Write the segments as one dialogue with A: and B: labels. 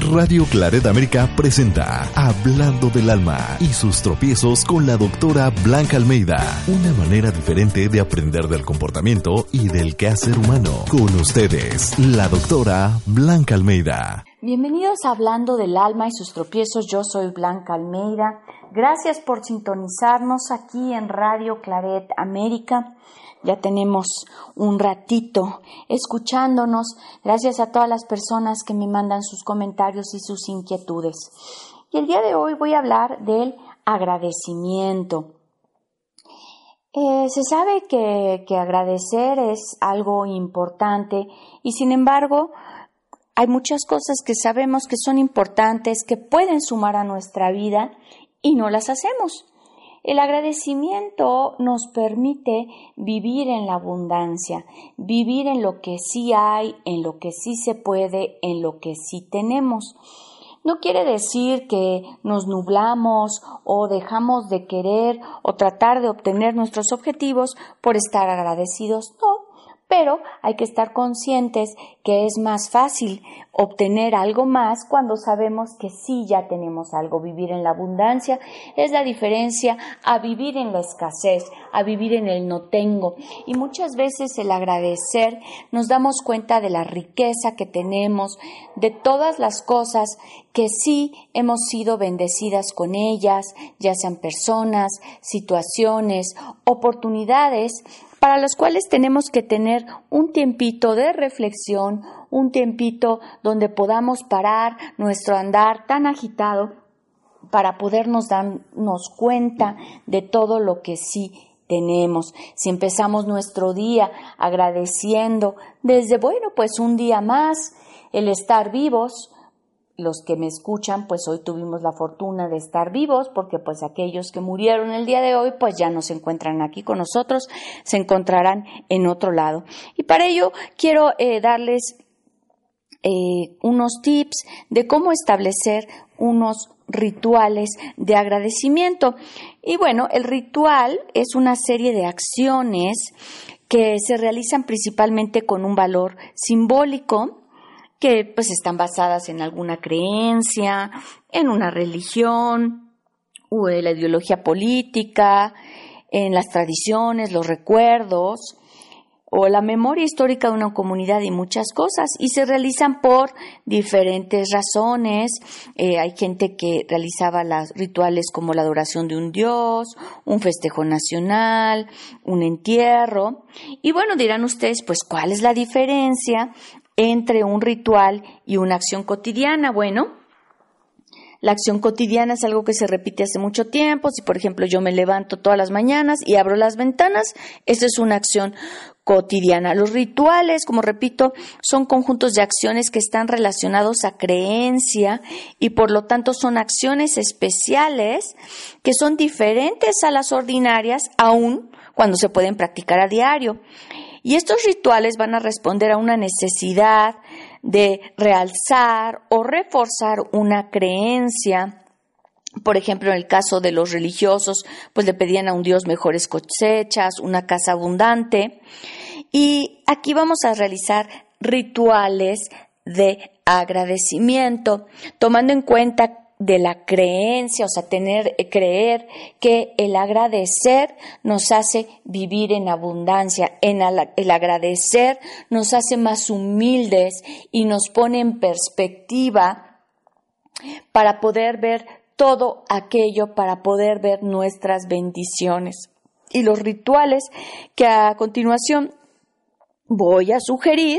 A: Radio Claret América presenta Hablando del Alma y sus tropiezos con la doctora Blanca Almeida. Una manera diferente de aprender del comportamiento y del quehacer humano. Con ustedes, la doctora Blanca Almeida.
B: Bienvenidos a Hablando del Alma y sus tropiezos. Yo soy Blanca Almeida. Gracias por sintonizarnos aquí en Radio Claret América. Ya tenemos un ratito escuchándonos. Gracias a todas las personas que me mandan sus comentarios y sus inquietudes. Y el día de hoy voy a hablar del agradecimiento. Eh, se sabe que, que agradecer es algo importante y sin embargo hay muchas cosas que sabemos que son importantes, que pueden sumar a nuestra vida y no las hacemos. El agradecimiento nos permite vivir en la abundancia, vivir en lo que sí hay, en lo que sí se puede, en lo que sí tenemos. No quiere decir que nos nublamos o dejamos de querer o tratar de obtener nuestros objetivos por estar agradecidos. No, pero hay que estar conscientes que es más fácil obtener algo más cuando sabemos que sí ya tenemos algo. Vivir en la abundancia es la diferencia a vivir en la escasez, a vivir en el no tengo. Y muchas veces el agradecer nos damos cuenta de la riqueza que tenemos, de todas las cosas que sí hemos sido bendecidas con ellas, ya sean personas, situaciones, oportunidades para los cuales tenemos que tener un tiempito de reflexión, un tiempito donde podamos parar nuestro andar tan agitado para podernos darnos cuenta de todo lo que sí tenemos. Si empezamos nuestro día agradeciendo desde, bueno, pues un día más, el estar vivos, los que me escuchan, pues hoy tuvimos la fortuna de estar vivos, porque pues aquellos que murieron el día de hoy, pues ya no se encuentran aquí con nosotros, se encontrarán en otro lado. Y para ello quiero eh, darles eh, unos tips de cómo establecer unos rituales de agradecimiento. Y bueno, el ritual es una serie de acciones que se realizan principalmente con un valor simbólico, que pues están basadas en alguna creencia, en una religión, o en la ideología política, en las tradiciones, los recuerdos, o la memoria histórica de una comunidad y muchas cosas y se realizan por diferentes razones. Eh, hay gente que realizaba los rituales como la adoración de un dios, un festejo nacional, un entierro. Y bueno, dirán ustedes, pues, ¿cuál es la diferencia entre un ritual y una acción cotidiana. Bueno, la acción cotidiana es algo que se repite hace mucho tiempo. Si, por ejemplo, yo me levanto todas las mañanas y abro las ventanas, esa es una acción cotidiana. Los rituales, como repito, son conjuntos de acciones que están relacionados a creencia y por lo tanto son acciones especiales que son diferentes a las ordinarias aún cuando se pueden practicar a diario. Y estos rituales van a responder a una necesidad de realzar o reforzar una creencia. Por ejemplo, en el caso de los religiosos, pues le pedían a un Dios mejores cosechas, una casa abundante. Y aquí vamos a realizar rituales de agradecimiento, tomando en cuenta de la creencia, o sea, tener, eh, creer que el agradecer nos hace vivir en abundancia, en el agradecer nos hace más humildes y nos pone en perspectiva para poder ver todo aquello, para poder ver nuestras bendiciones. Y los rituales que a continuación voy a sugerir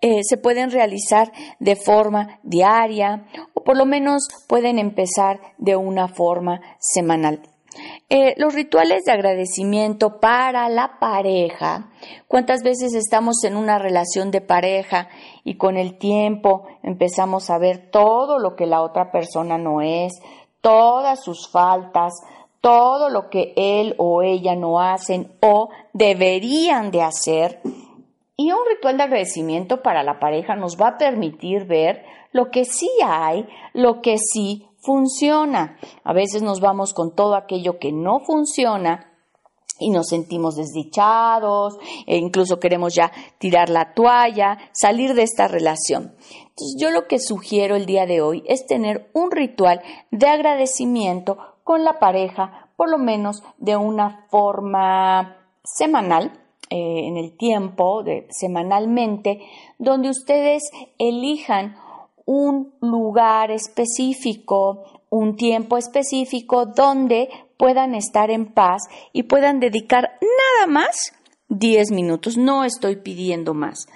B: eh, se pueden realizar de forma diaria por lo menos pueden empezar de una forma semanal. Eh, los rituales de agradecimiento para la pareja. ¿Cuántas veces estamos en una relación de pareja y con el tiempo empezamos a ver todo lo que la otra persona no es, todas sus faltas, todo lo que él o ella no hacen o deberían de hacer? Y un ritual de agradecimiento para la pareja nos va a permitir ver lo que sí hay, lo que sí funciona. A veces nos vamos con todo aquello que no funciona y nos sentimos desdichados, e incluso queremos ya tirar la toalla, salir de esta relación. Entonces yo lo que sugiero el día de hoy es tener un ritual de agradecimiento con la pareja, por lo menos de una forma semanal, eh, en el tiempo, de, semanalmente, donde ustedes elijan un lugar específico, un tiempo específico donde puedan estar en paz y puedan dedicar nada más 10 minutos. No estoy pidiendo más.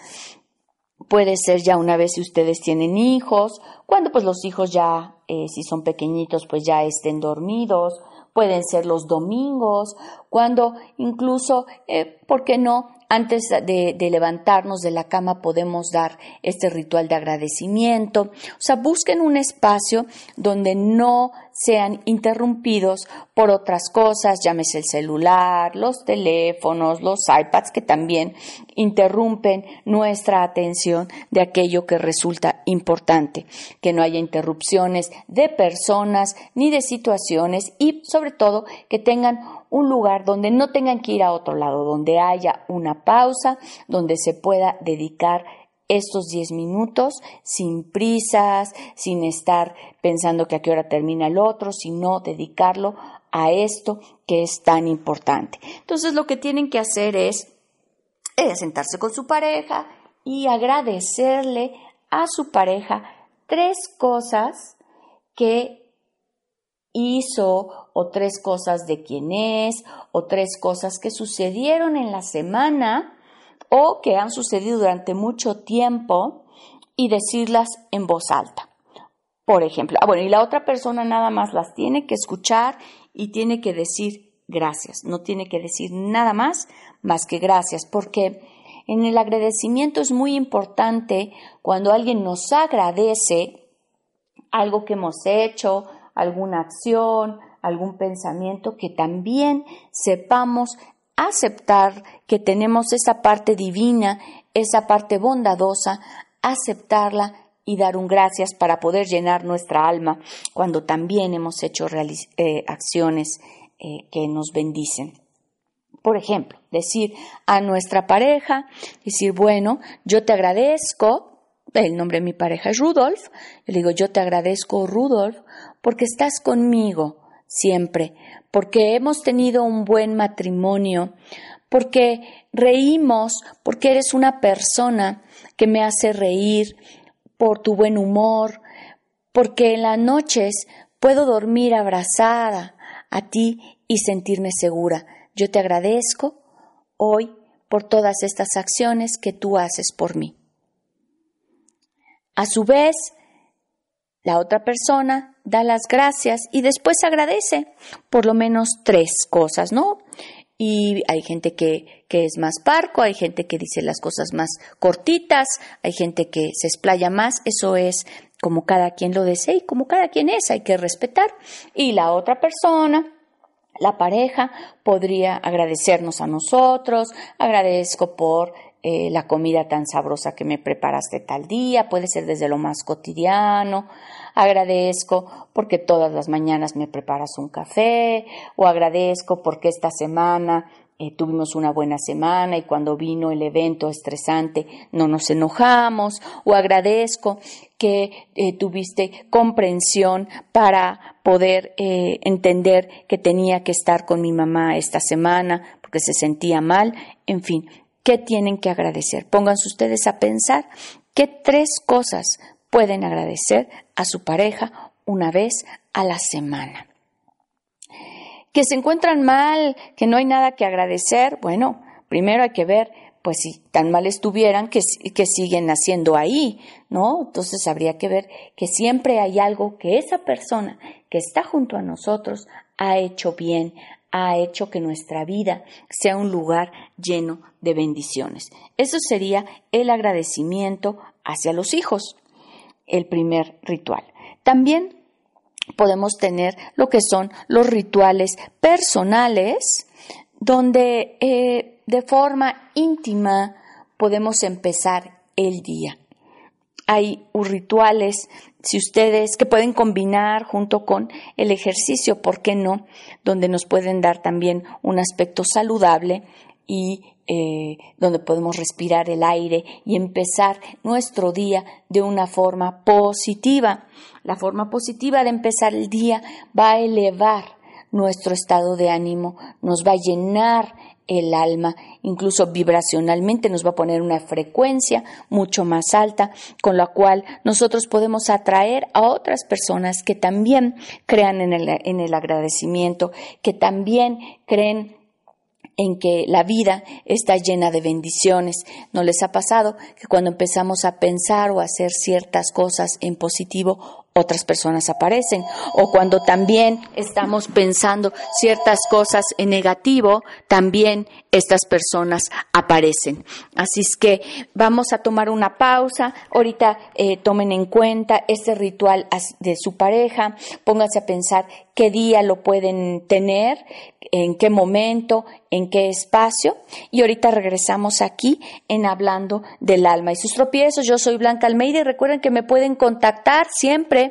B: Puede ser ya una vez si ustedes tienen hijos, cuando pues los hijos ya, eh, si son pequeñitos, pues ya estén dormidos. Pueden ser los domingos, cuando incluso, eh, ¿por qué no? Antes de, levantarnos de la cama podemos dar este ritual de agradecimiento. O sea, busquen un espacio donde no sean interrumpidos por otras cosas, llámese el celular, los teléfonos, los iPads, que también interrumpen nuestra atención de aquello que resulta importante. Que no haya interrupciones de personas ni de situaciones y sobre todo que tengan un lugar donde no tengan que ir a otro lado, donde haya una pausa, donde se pueda dedicar estos 10 minutos sin prisas, sin estar pensando que a qué hora termina el otro, sino dedicarlo a esto que es tan importante. Entonces lo que tienen que hacer es, es sentarse con su pareja y agradecerle a su pareja tres cosas que hizo o tres cosas de quién es o tres cosas que sucedieron en la semana o que han sucedido durante mucho tiempo y decirlas en voz alta. Por ejemplo, ah, bueno, y la otra persona nada más las tiene que escuchar y tiene que decir gracias, no tiene que decir nada más más que gracias, porque en el agradecimiento es muy importante cuando alguien nos agradece algo que hemos hecho, alguna acción, algún pensamiento, que también sepamos aceptar que tenemos esa parte divina, esa parte bondadosa, aceptarla y dar un gracias para poder llenar nuestra alma cuando también hemos hecho eh, acciones eh, que nos bendicen. Por ejemplo, decir a nuestra pareja, decir, bueno, yo te agradezco el nombre de mi pareja es Rudolf. Le digo, yo te agradezco, Rudolf, porque estás conmigo siempre, porque hemos tenido un buen matrimonio, porque reímos, porque eres una persona que me hace reír, por tu buen humor, porque en las noches puedo dormir abrazada a ti y sentirme segura. Yo te agradezco hoy por todas estas acciones que tú haces por mí. A su vez, la otra persona da las gracias y después agradece por lo menos tres cosas, ¿no? Y hay gente que, que, es más parco, hay gente que dice las cosas más cortitas, hay gente que se explaya más, eso es como cada quien lo desee y como cada quien es, hay que respetar. Y la otra persona, la pareja, podría agradecernos a nosotros, agradezco por eh, la comida tan sabrosa que me preparaste tal día, puede ser desde lo más cotidiano, agradezco porque todas las mañanas me preparas un café, o agradezco porque esta semana eh, tuvimos una buena semana y cuando vino el evento estresante no nos enojamos, o agradezco que eh, tuviste comprensión para poder entender que tenía que estar con mi mamá esta semana porque se sentía mal, en fin, ¿Qué tienen que agradecer? Pónganse ustedes a pensar qué tres cosas pueden agradecer a su pareja una vez a la semana. Que se encuentran mal, que no hay nada que agradecer, bueno, primero hay que ver pues si tan mal estuvieran, que, que, siguen haciendo ahí, ¿no? Entonces habría que ver que siempre hay algo que esa persona que está junto a nosotros ha hecho bien, ha hecho que nuestra vida sea un lugar lleno de bendiciones. Eso sería el agradecimiento hacia los hijos, el primer ritual. También podemos tener lo que son los rituales personales, donde eh, de forma íntima podemos empezar el día. hay rituales, si ustedes que pueden combinar junto con el ejercicio, ¿por qué no? Donde nos pueden dar también un aspecto saludable y eh, donde podemos respirar el aire y empezar nuestro día de una forma positiva. La forma positiva de empezar el día va a elevar nuestro estado de ánimo, nos va a llenar el alma, incluso vibracionalmente nos va a poner una frecuencia mucho más alta, con la cual nosotros podemos atraer a otras personas que también crean en el, en el agradecimiento, que también creen en que la vida está llena de bendiciones. ¿No les ha pasado que cuando empezamos a pensar o a hacer ciertas cosas en positivo, otras personas aparecen. O cuando también estamos pensando ciertas cosas en negativo, también estas personas aparecen. Así es que vamos a tomar una pausa. Ahorita eh, tomen en cuenta este ritual de su pareja. Pónganse a pensar qué día lo pueden tener, en qué momento, en qué espacio. Y ahorita regresamos aquí en Hablando del Alma y sus tropiezos. Yo soy Blanca Almeida y recuerden que me pueden contactar siempre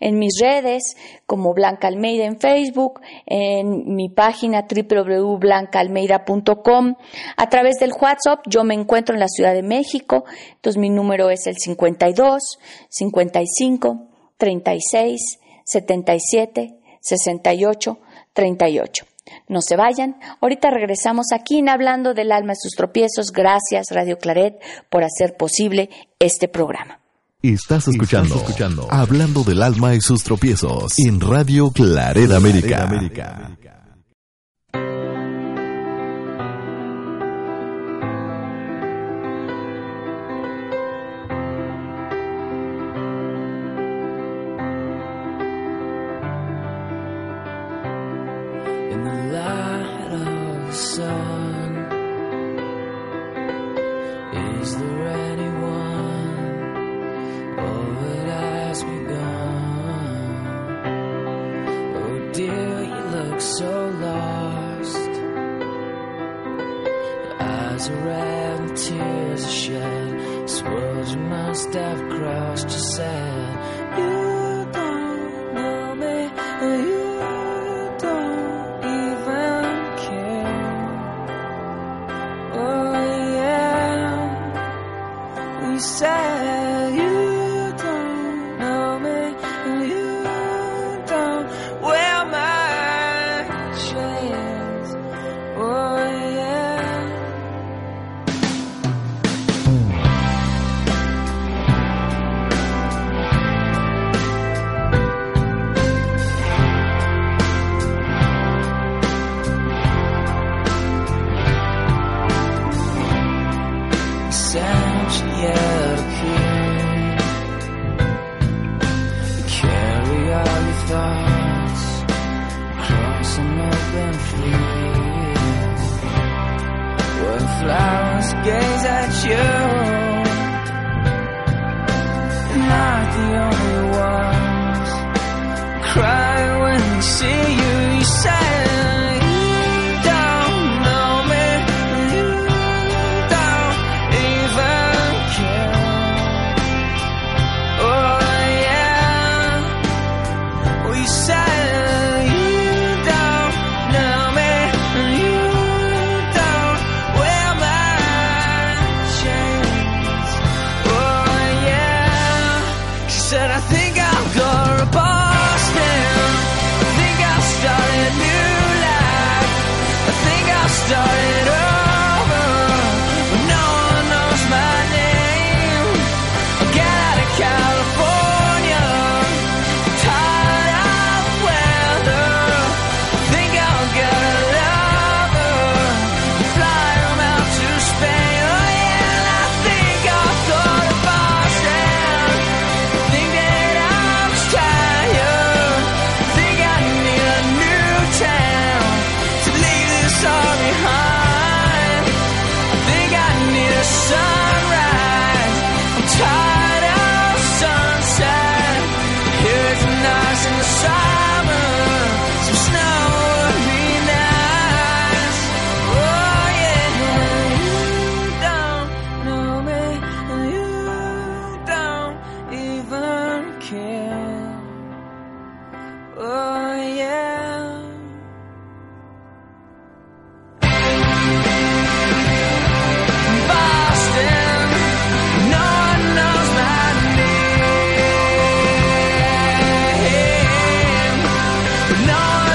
B: en mis redes como Blanca Almeida en Facebook, en mi página www.blancaalmeida.com. A través del WhatsApp yo me encuentro en la Ciudad de México, entonces mi número es el 52 55 36 77 68 38. No se vayan. Ahorita regresamos aquí en Hablando del alma y sus tropiezos. Gracias Radio Claret por hacer posible este programa.
A: Estás escuchando, escuchando Hablando del alma y sus tropiezos en Radio Claret América. América.
C: No one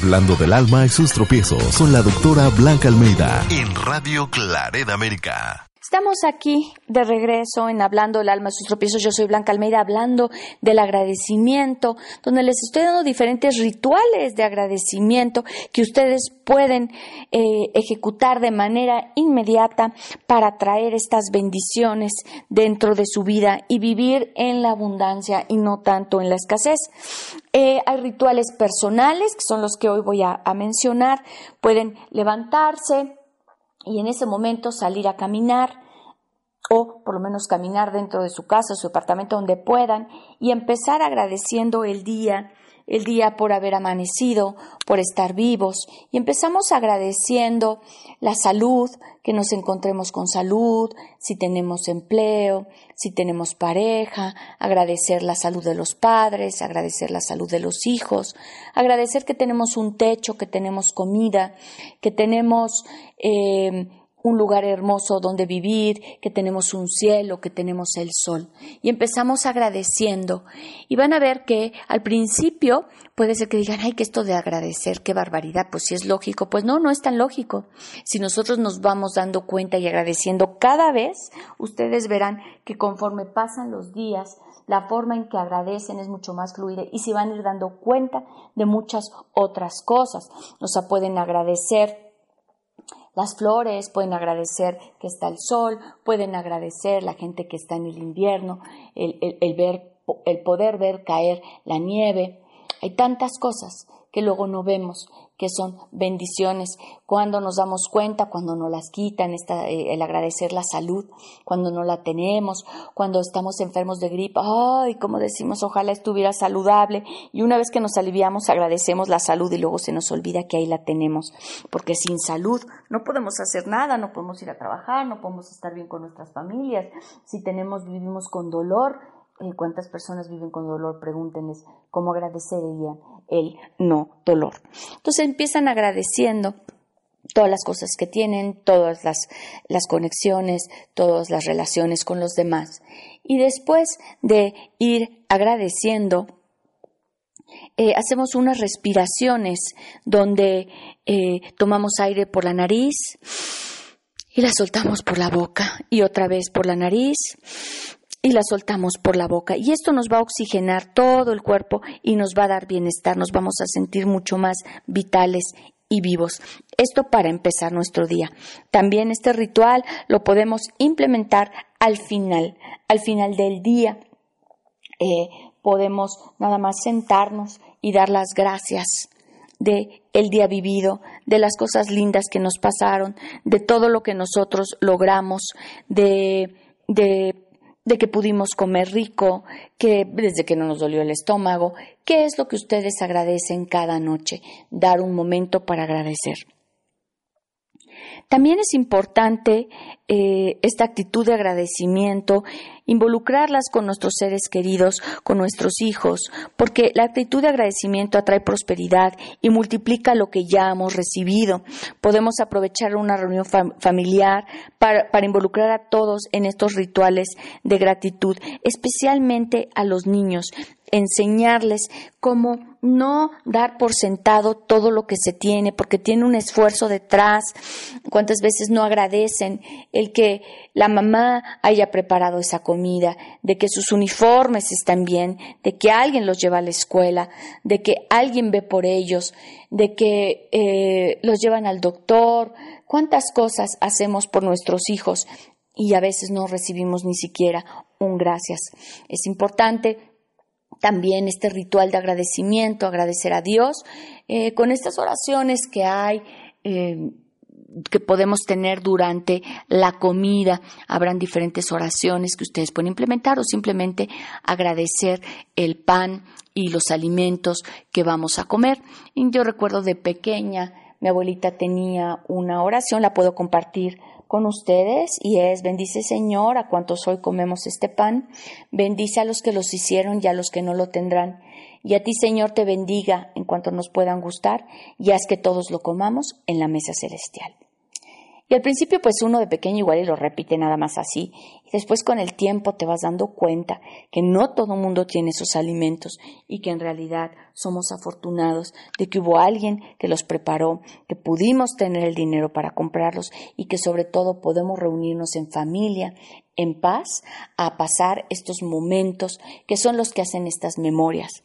A: Hablando del alma y sus tropiezos con la doctora Blanca Almeida en Radio Claret América.
B: Estamos aquí de regreso en Hablando del alma, sus tropiezos. Yo soy Blanca Almeida, hablando del agradecimiento, donde les estoy dando diferentes rituales de agradecimiento que ustedes pueden eh, ejecutar de manera inmediata para traer estas bendiciones dentro de su vida y vivir en la abundancia y no tanto en la escasez. Eh, hay rituales personales, que son los que hoy voy a mencionar. Pueden levantarse, y en ese momento salir a caminar o por lo menos caminar dentro de su casa, su apartamento, donde puedan y empezar agradeciendo el día, el día por haber amanecido, por estar vivos y empezamos agradeciendo la salud, que nos encontremos con salud, si tenemos empleo, si tenemos pareja, agradecer la salud de los padres, agradecer la salud de los hijos, agradecer que tenemos un techo, que tenemos comida, que tenemos eh, un lugar hermoso donde vivir, que tenemos un cielo, que tenemos el sol. Y empezamos agradeciendo. Y van a ver que al principio puede ser que digan, ay, que esto de agradecer, qué barbaridad, pues si es lógico. Pues no, no es tan lógico. Si nosotros nos vamos dando cuenta y agradeciendo cada vez, ustedes verán que conforme pasan los días, la forma en que agradecen es mucho más fluida y se van a ir dando cuenta de muchas otras cosas. O sea, pueden agradecer las flores, pueden agradecer que está el sol, pueden agradecer la gente que está en el invierno, el, el, el ver, el poder ver caer la nieve. Hay tantas cosas que luego no vemos, que son bendiciones. Cuando nos damos cuenta, cuando nos las quitan, eh, el agradecer la salud, cuando no la tenemos, cuando estamos enfermos de gripe, ay, como decimos, ojalá estuviera saludable. Y una vez que nos aliviamos, agradecemos la salud y luego se nos olvida que ahí la tenemos. Porque sin salud no podemos hacer nada, no podemos ir a trabajar, no podemos estar bien con nuestras familias. Si tenemos, vivimos con dolor, eh, ¿Cuántas personas viven con dolor? Pregúntenles cómo agradecerían el no dolor. Entonces empiezan agradeciendo todas las cosas que tienen, todas las, las conexiones, todas las relaciones con los demás. Y después de ir agradeciendo, eh, hacemos unas respiraciones donde eh, tomamos aire por la nariz y la soltamos por la boca y otra vez por la nariz y la soltamos por la boca. Y esto nos va a oxigenar todo el cuerpo y nos va a dar bienestar, nos vamos a sentir mucho más vitales y vivos. Esto para empezar nuestro día. También este ritual lo podemos implementar al final, al final del día. Eh, podemos nada más sentarnos y dar las gracias de el día vivido, de las cosas lindas que nos pasaron, de todo lo que nosotros logramos, de, de de que pudimos comer rico, que desde que no nos dolió el estómago, ¿qué es lo que ustedes agradecen cada noche? Dar un momento para agradecer. También es importante eh, esta actitud de agradecimiento, involucrarlas con nuestros seres queridos, con nuestros hijos, porque la actitud de agradecimiento atrae prosperidad y multiplica lo que ya hemos recibido. Podemos aprovechar una reunión fam familiar para involucrar a todos en estos rituales de gratitud, especialmente a los niños enseñarles cómo no dar por sentado todo lo que se tiene, porque tiene un esfuerzo detrás. Cuántas veces no agradecen el que la mamá haya preparado esa comida de que sus uniformes están bien, de que alguien los lleva a la escuela, de que alguien ve por ellos, de que eh, los llevan al doctor. ¿Cuántas cosas hacemos por nuestros hijos y a veces no recibimos ni siquiera un gracias? Es importante también este ritual de agradecimiento, agradecer a Dios, eh, con estas oraciones que hay. Eh, que podemos tener durante la comida. Habrán diferentes oraciones que ustedes pueden implementar o simplemente agradecer el pan y los alimentos que vamos a comer. yo recuerdo de pequeña, mi abuelita tenía una oración, la puedo compartir con ustedes y es bendice Señor a cuantos hoy comemos este pan, bendice a los que los hicieron y a los que no lo tendrán. Y a ti Señor te bendiga en cuanto nos puedan gustar y haz que todos lo comamos en la mesa celestial. Y al principio pues uno de pequeño igual y lo repite nada más así. Y después con el tiempo te vas dando cuenta que no todo el mundo tiene esos alimentos y que en realidad somos afortunados de que hubo alguien que los preparó, que pudimos tener el dinero para comprarlos y que sobre todo podemos reunirnos en familia, en paz, a pasar estos momentos que son los que hacen estas memorias.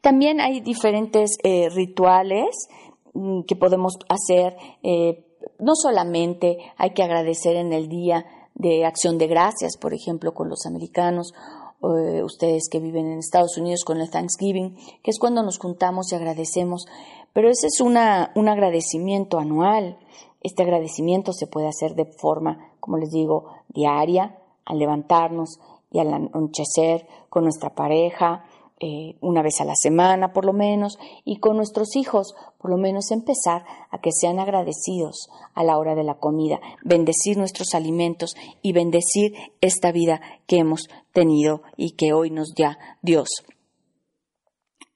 B: También hay diferentes eh, rituales mm, que podemos hacer eh, no solamente hay que agradecer en el día de acción de gracias, por ejemplo, con los americanos, eh, ustedes que viven en Estados Unidos con el Thanksgiving, que es cuando nos juntamos y agradecemos, pero ese es una, un agradecimiento anual. Este agradecimiento se puede hacer de forma, como les digo, diaria, al levantarnos y al anochecer con nuestra pareja, eh, una vez a la semana por lo menos y con nuestros hijos por lo menos empezar a que sean agradecidos a la hora de la comida, bendecir nuestros alimentos y bendecir esta vida que hemos tenido y que hoy nos da Dios.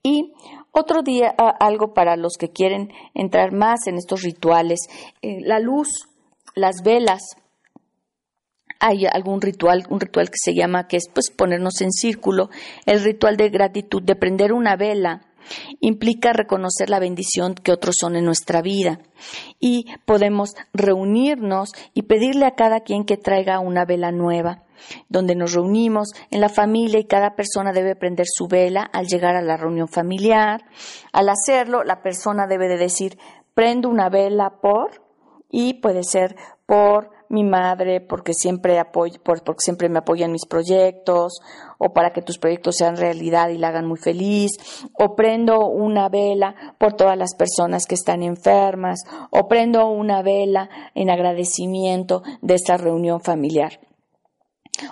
B: Y otro día, algo para los que quieren entrar más en estos rituales, eh, la luz, las velas, hay algún ritual, un ritual que se llama, que es pues ponernos en círculo, el ritual de gratitud, de prender una vela, implica reconocer la bendición que otros son en nuestra vida. Y podemos reunirnos y pedirle a cada quien que traiga una vela nueva. Donde nos reunimos en la familia y cada persona debe prender su vela al llegar a la reunión familiar. Al hacerlo, la persona debe de decir, prendo una vela por, y puede ser por mi madre porque siempre porque siempre me apoya en mis proyectos o para que tus proyectos sean realidad y la hagan muy feliz o prendo una vela por todas las personas que están enfermas o prendo una vela en agradecimiento de esta reunión familiar.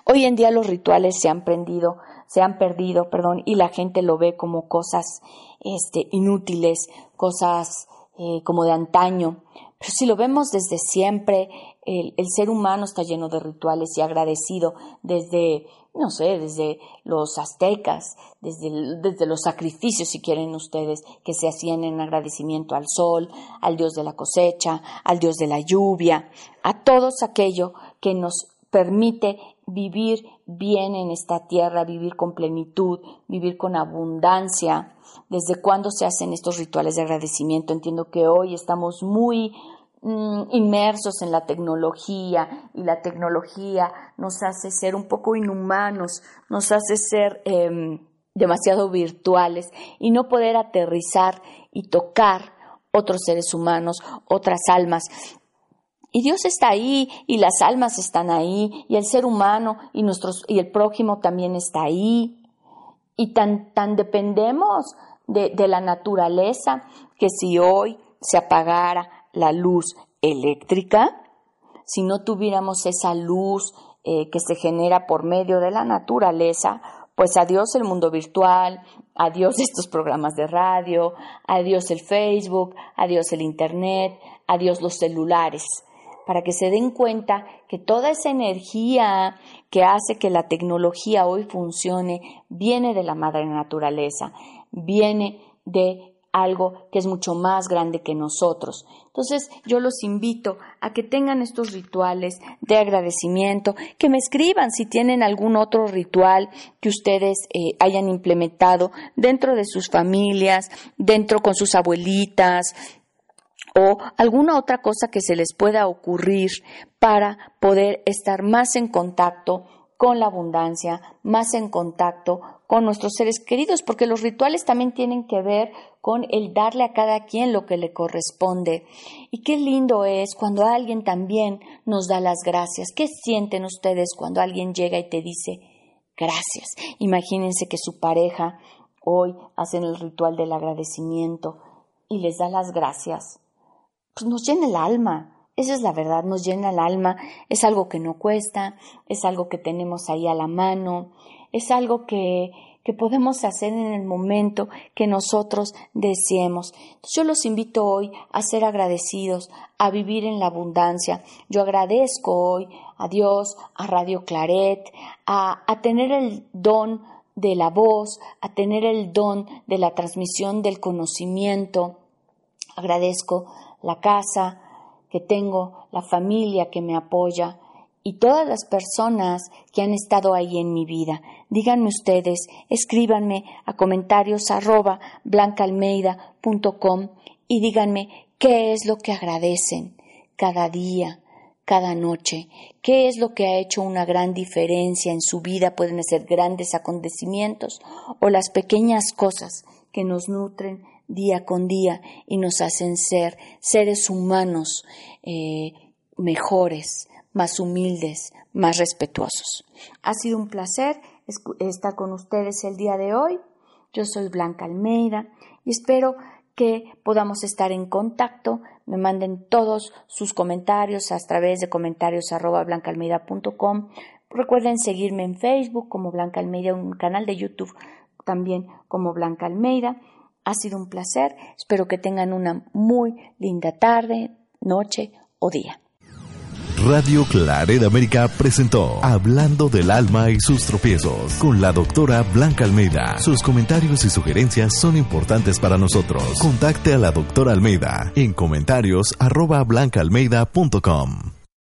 B: Hoy en día los rituales se han prendido, se han perdido, perdón, y la gente lo ve como cosas este, inútiles, cosas eh, como de antaño. Pero si lo vemos desde siempre, el, ser humano está lleno de rituales y agradecido desde, no sé, desde los aztecas, desde, desde los sacrificios, si quieren ustedes, que se hacían en agradecimiento al sol, al dios de la cosecha, al dios de la lluvia, a todos aquello que nos permite vivir bien en esta tierra, vivir con plenitud, vivir con abundancia. ¿Desde cuándo se hacen estos rituales de agradecimiento? Entiendo que hoy estamos muy inmersos en la tecnología y la tecnología nos hace ser un poco inhumanos, nos hace ser em, demasiado virtuales y no poder aterrizar y tocar otros seres humanos, otras almas. Y Dios está ahí y las almas están ahí y el ser humano y nuestros y el prójimo también está ahí. Y tan, tan dependemos de, de la naturaleza que si hoy se apagara la luz eléctrica, si no tuviéramos esa luz eh, que se genera por medio de la naturaleza, pues adiós el mundo virtual, adiós estos programas de radio, adiós el Facebook, adiós el Internet, adiós los celulares, para que se den cuenta que toda esa energía que hace que la tecnología hoy funcione viene de la madre naturaleza, viene de algo que es mucho más grande que nosotros. Entonces yo los invito a que tengan estos rituales de agradecimiento, que me escriban si tienen algún otro ritual que ustedes eh, hayan implementado dentro de sus familias, dentro con sus abuelitas, o alguna otra cosa que se les pueda ocurrir para poder estar más en contacto con la abundancia, más en contacto con nuestros seres queridos, porque los rituales también tienen que ver con el darle a cada quien lo que le corresponde. Y qué lindo es cuando alguien también nos da las gracias. ¿Qué sienten ustedes cuando alguien llega y te dice gracias? Imagínense que su pareja hoy hacen el ritual del agradecimiento y les da las gracias. Pues nos llena el alma. Esa es la verdad, nos llena el alma, es algo que no cuesta, es algo que tenemos ahí a la mano, es algo que, que podemos hacer en el momento que nosotros deseemos. Yo los invito hoy a ser agradecidos, a vivir en la abundancia. Yo agradezco hoy a Dios, a Radio Claret, a, a tener el don de la voz, a tener el don de la transmisión del conocimiento. Agradezco la casa que tengo, la familia que me apoya, y todas las personas que han estado ahí en mi vida. Díganme ustedes, escríbanme a comentarios arroba blancaalmeida.com y díganme qué es lo que agradecen cada día, cada noche, qué es lo que ha hecho una gran diferencia en su vida. Pueden ser grandes acontecimientos o las pequeñas cosas que nos nutren día con día y nos hacen ser seres humanos eh, mejores, más humildes, más respetuosos. Ha sido un placer estar con ustedes el día de hoy. Yo soy Blanca Almeida y espero que podamos estar en contacto. Me manden todos sus comentarios a través de comentarios arroba. Recuerden seguirme en Facebook como Blanca Almeida, un canal de YouTube también como Blanca Almeida. Ha sido un placer. Espero que tengan una muy linda tarde, noche o día.
A: Radio Claret América presentó Hablando del alma y sus tropiezos con la doctora Blanca Almeida. Sus comentarios y sugerencias son importantes para nosotros. Contacte a la doctora Almeida en comentarios arroba blancaalmeida.com.